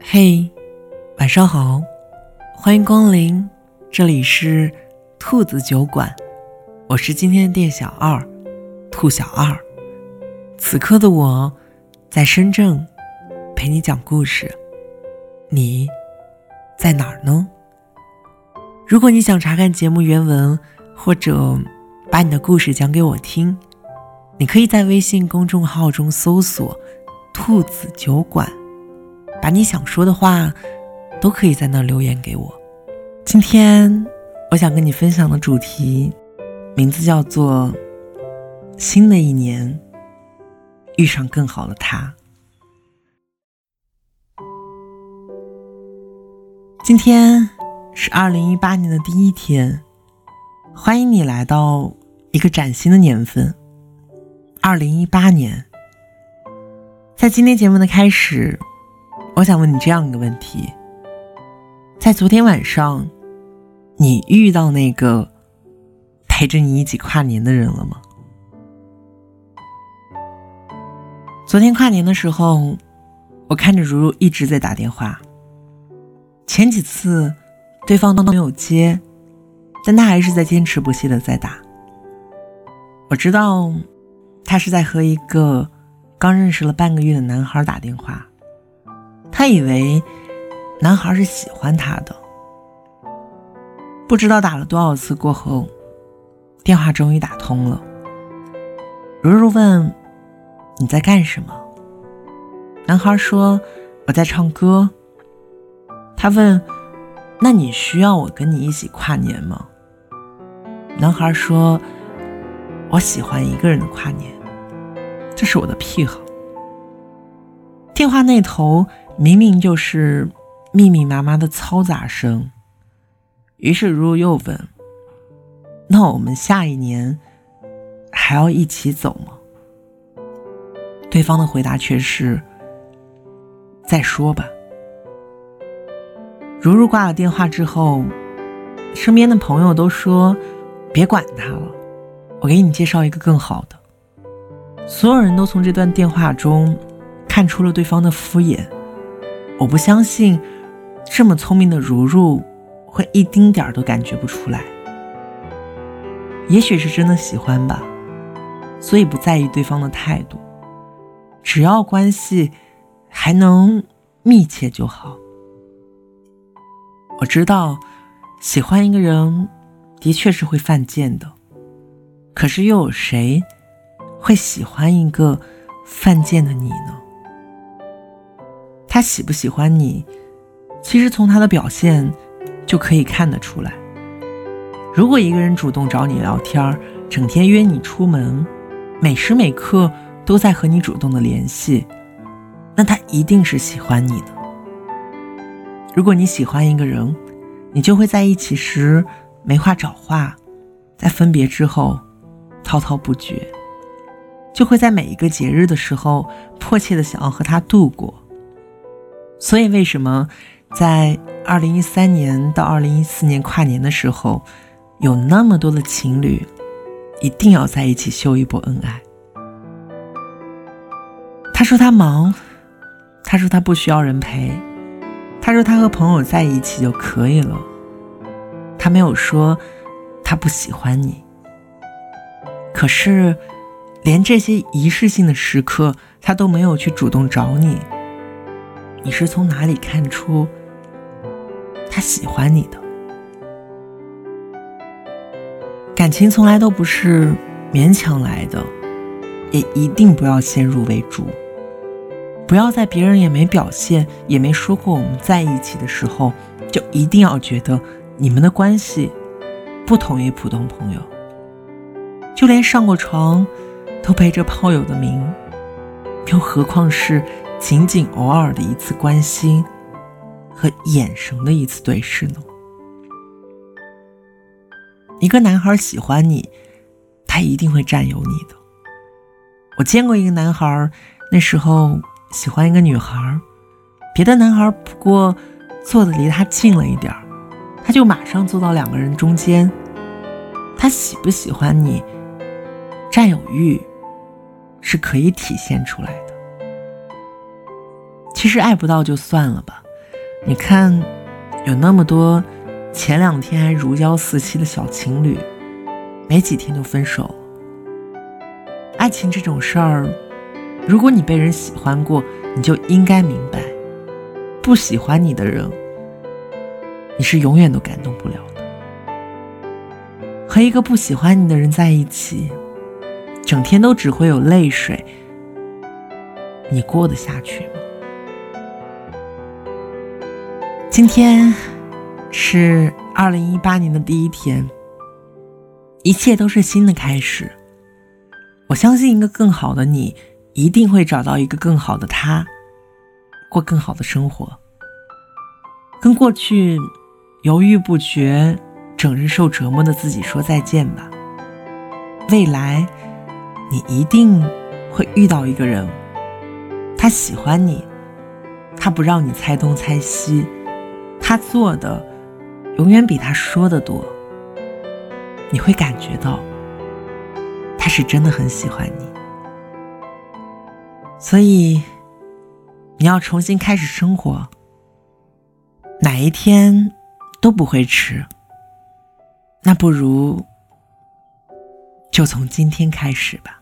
嘿，晚上好，欢迎光临，这里是兔子酒馆，我是今天的店小二，兔小二。此刻的我，在深圳陪你讲故事，你在哪儿呢？如果你想查看节目原文，或者把你的故事讲给我听，你可以在微信公众号中搜索“兔子酒馆”。把你想说的话，都可以在那留言给我。今天我想跟你分享的主题，名字叫做“新的一年遇上更好的他”。今天是二零一八年的第一天，欢迎你来到一个崭新的年份——二零一八年。在今天节目的开始。我想问你这样一个问题：在昨天晚上，你遇到那个陪着你一起跨年的人了吗？昨天跨年的时候，我看着如如一直在打电话。前几次对方都没有接，但他还是在坚持不懈的在打。我知道他是在和一个刚认识了半个月的男孩打电话。他以为男孩是喜欢他的，不知道打了多少次过后，电话终于打通了。如如问：“你在干什么？”男孩说：“我在唱歌。”他问：“那你需要我跟你一起跨年吗？”男孩说：“我喜欢一个人的跨年，这是我的癖好。”电话那头。明明就是密密麻麻的嘈杂声。于是如如又问：“那我们下一年还要一起走吗？”对方的回答却是：“再说吧。”如如挂了电话之后，身边的朋友都说：“别管他了，我给你介绍一个更好的。”所有人都从这段电话中看出了对方的敷衍。我不相信，这么聪明的如如会一丁点儿都感觉不出来。也许是真的喜欢吧，所以不在意对方的态度，只要关系还能密切就好。我知道，喜欢一个人的确是会犯贱的，可是又有谁会喜欢一个犯贱的你呢？他喜不喜欢你，其实从他的表现就可以看得出来。如果一个人主动找你聊天，整天约你出门，每时每刻都在和你主动的联系，那他一定是喜欢你的。如果你喜欢一个人，你就会在一起时没话找话，在分别之后滔滔不绝，就会在每一个节日的时候迫切的想要和他度过。所以，为什么在二零一三年到二零一四年跨年的时候，有那么多的情侣一定要在一起秀一波恩爱？他说他忙，他说他不需要人陪，他说他和朋友在一起就可以了。他没有说他不喜欢你，可是连这些仪式性的时刻，他都没有去主动找你。你是从哪里看出他喜欢你的？感情从来都不是勉强来的，也一定不要先入为主。不要在别人也没表现、也没说过我们在一起的时候，就一定要觉得你们的关系不同于普通朋友。就连上过床都背着炮友的名，又何况是？仅仅偶尔的一次关心和眼神的一次对视呢？一个男孩喜欢你，他一定会占有你的。我见过一个男孩，那时候喜欢一个女孩，别的男孩不过坐的离他近了一点，他就马上坐到两个人中间。他喜不喜欢你，占有欲是可以体现出来的。其实爱不到就算了吧。你看，有那么多前两天还如胶似漆的小情侣，没几天就分手了。爱情这种事儿，如果你被人喜欢过，你就应该明白，不喜欢你的人，你是永远都感动不了的。和一个不喜欢你的人在一起，整天都只会有泪水，你过得下去吗？今天是二零一八年的第一天，一切都是新的开始。我相信一个更好的你，一定会找到一个更好的他，过更好的生活。跟过去犹豫不决、整日受折磨的自己说再见吧。未来，你一定会遇到一个人，他喜欢你，他不让你猜东猜西。他做的永远比他说的多，你会感觉到他是真的很喜欢你，所以你要重新开始生活，哪一天都不会迟。那不如就从今天开始吧。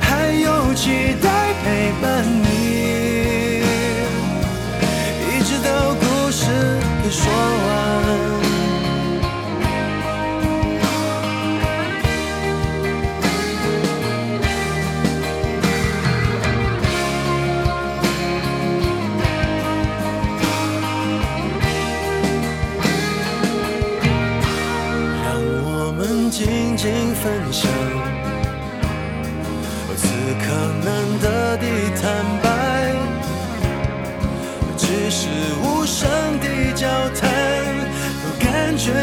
还有期待陪伴你，一直到故事给说完。让我们静静分享。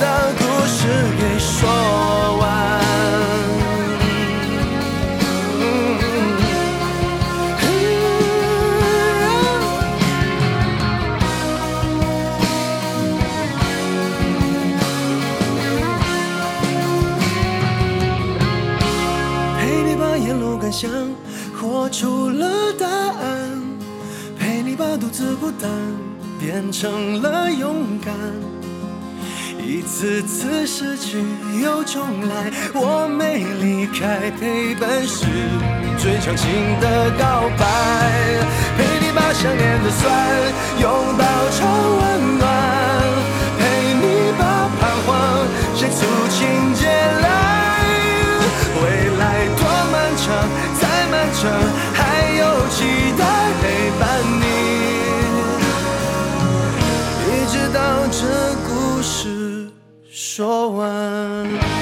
一直到故事给说完。陪你把沿路感想活出了答案，陪你把独自孤单变成了勇敢。一次次失去又重来，我没离开，陪伴是最长情的告白。陪你把想念的酸拥抱说完。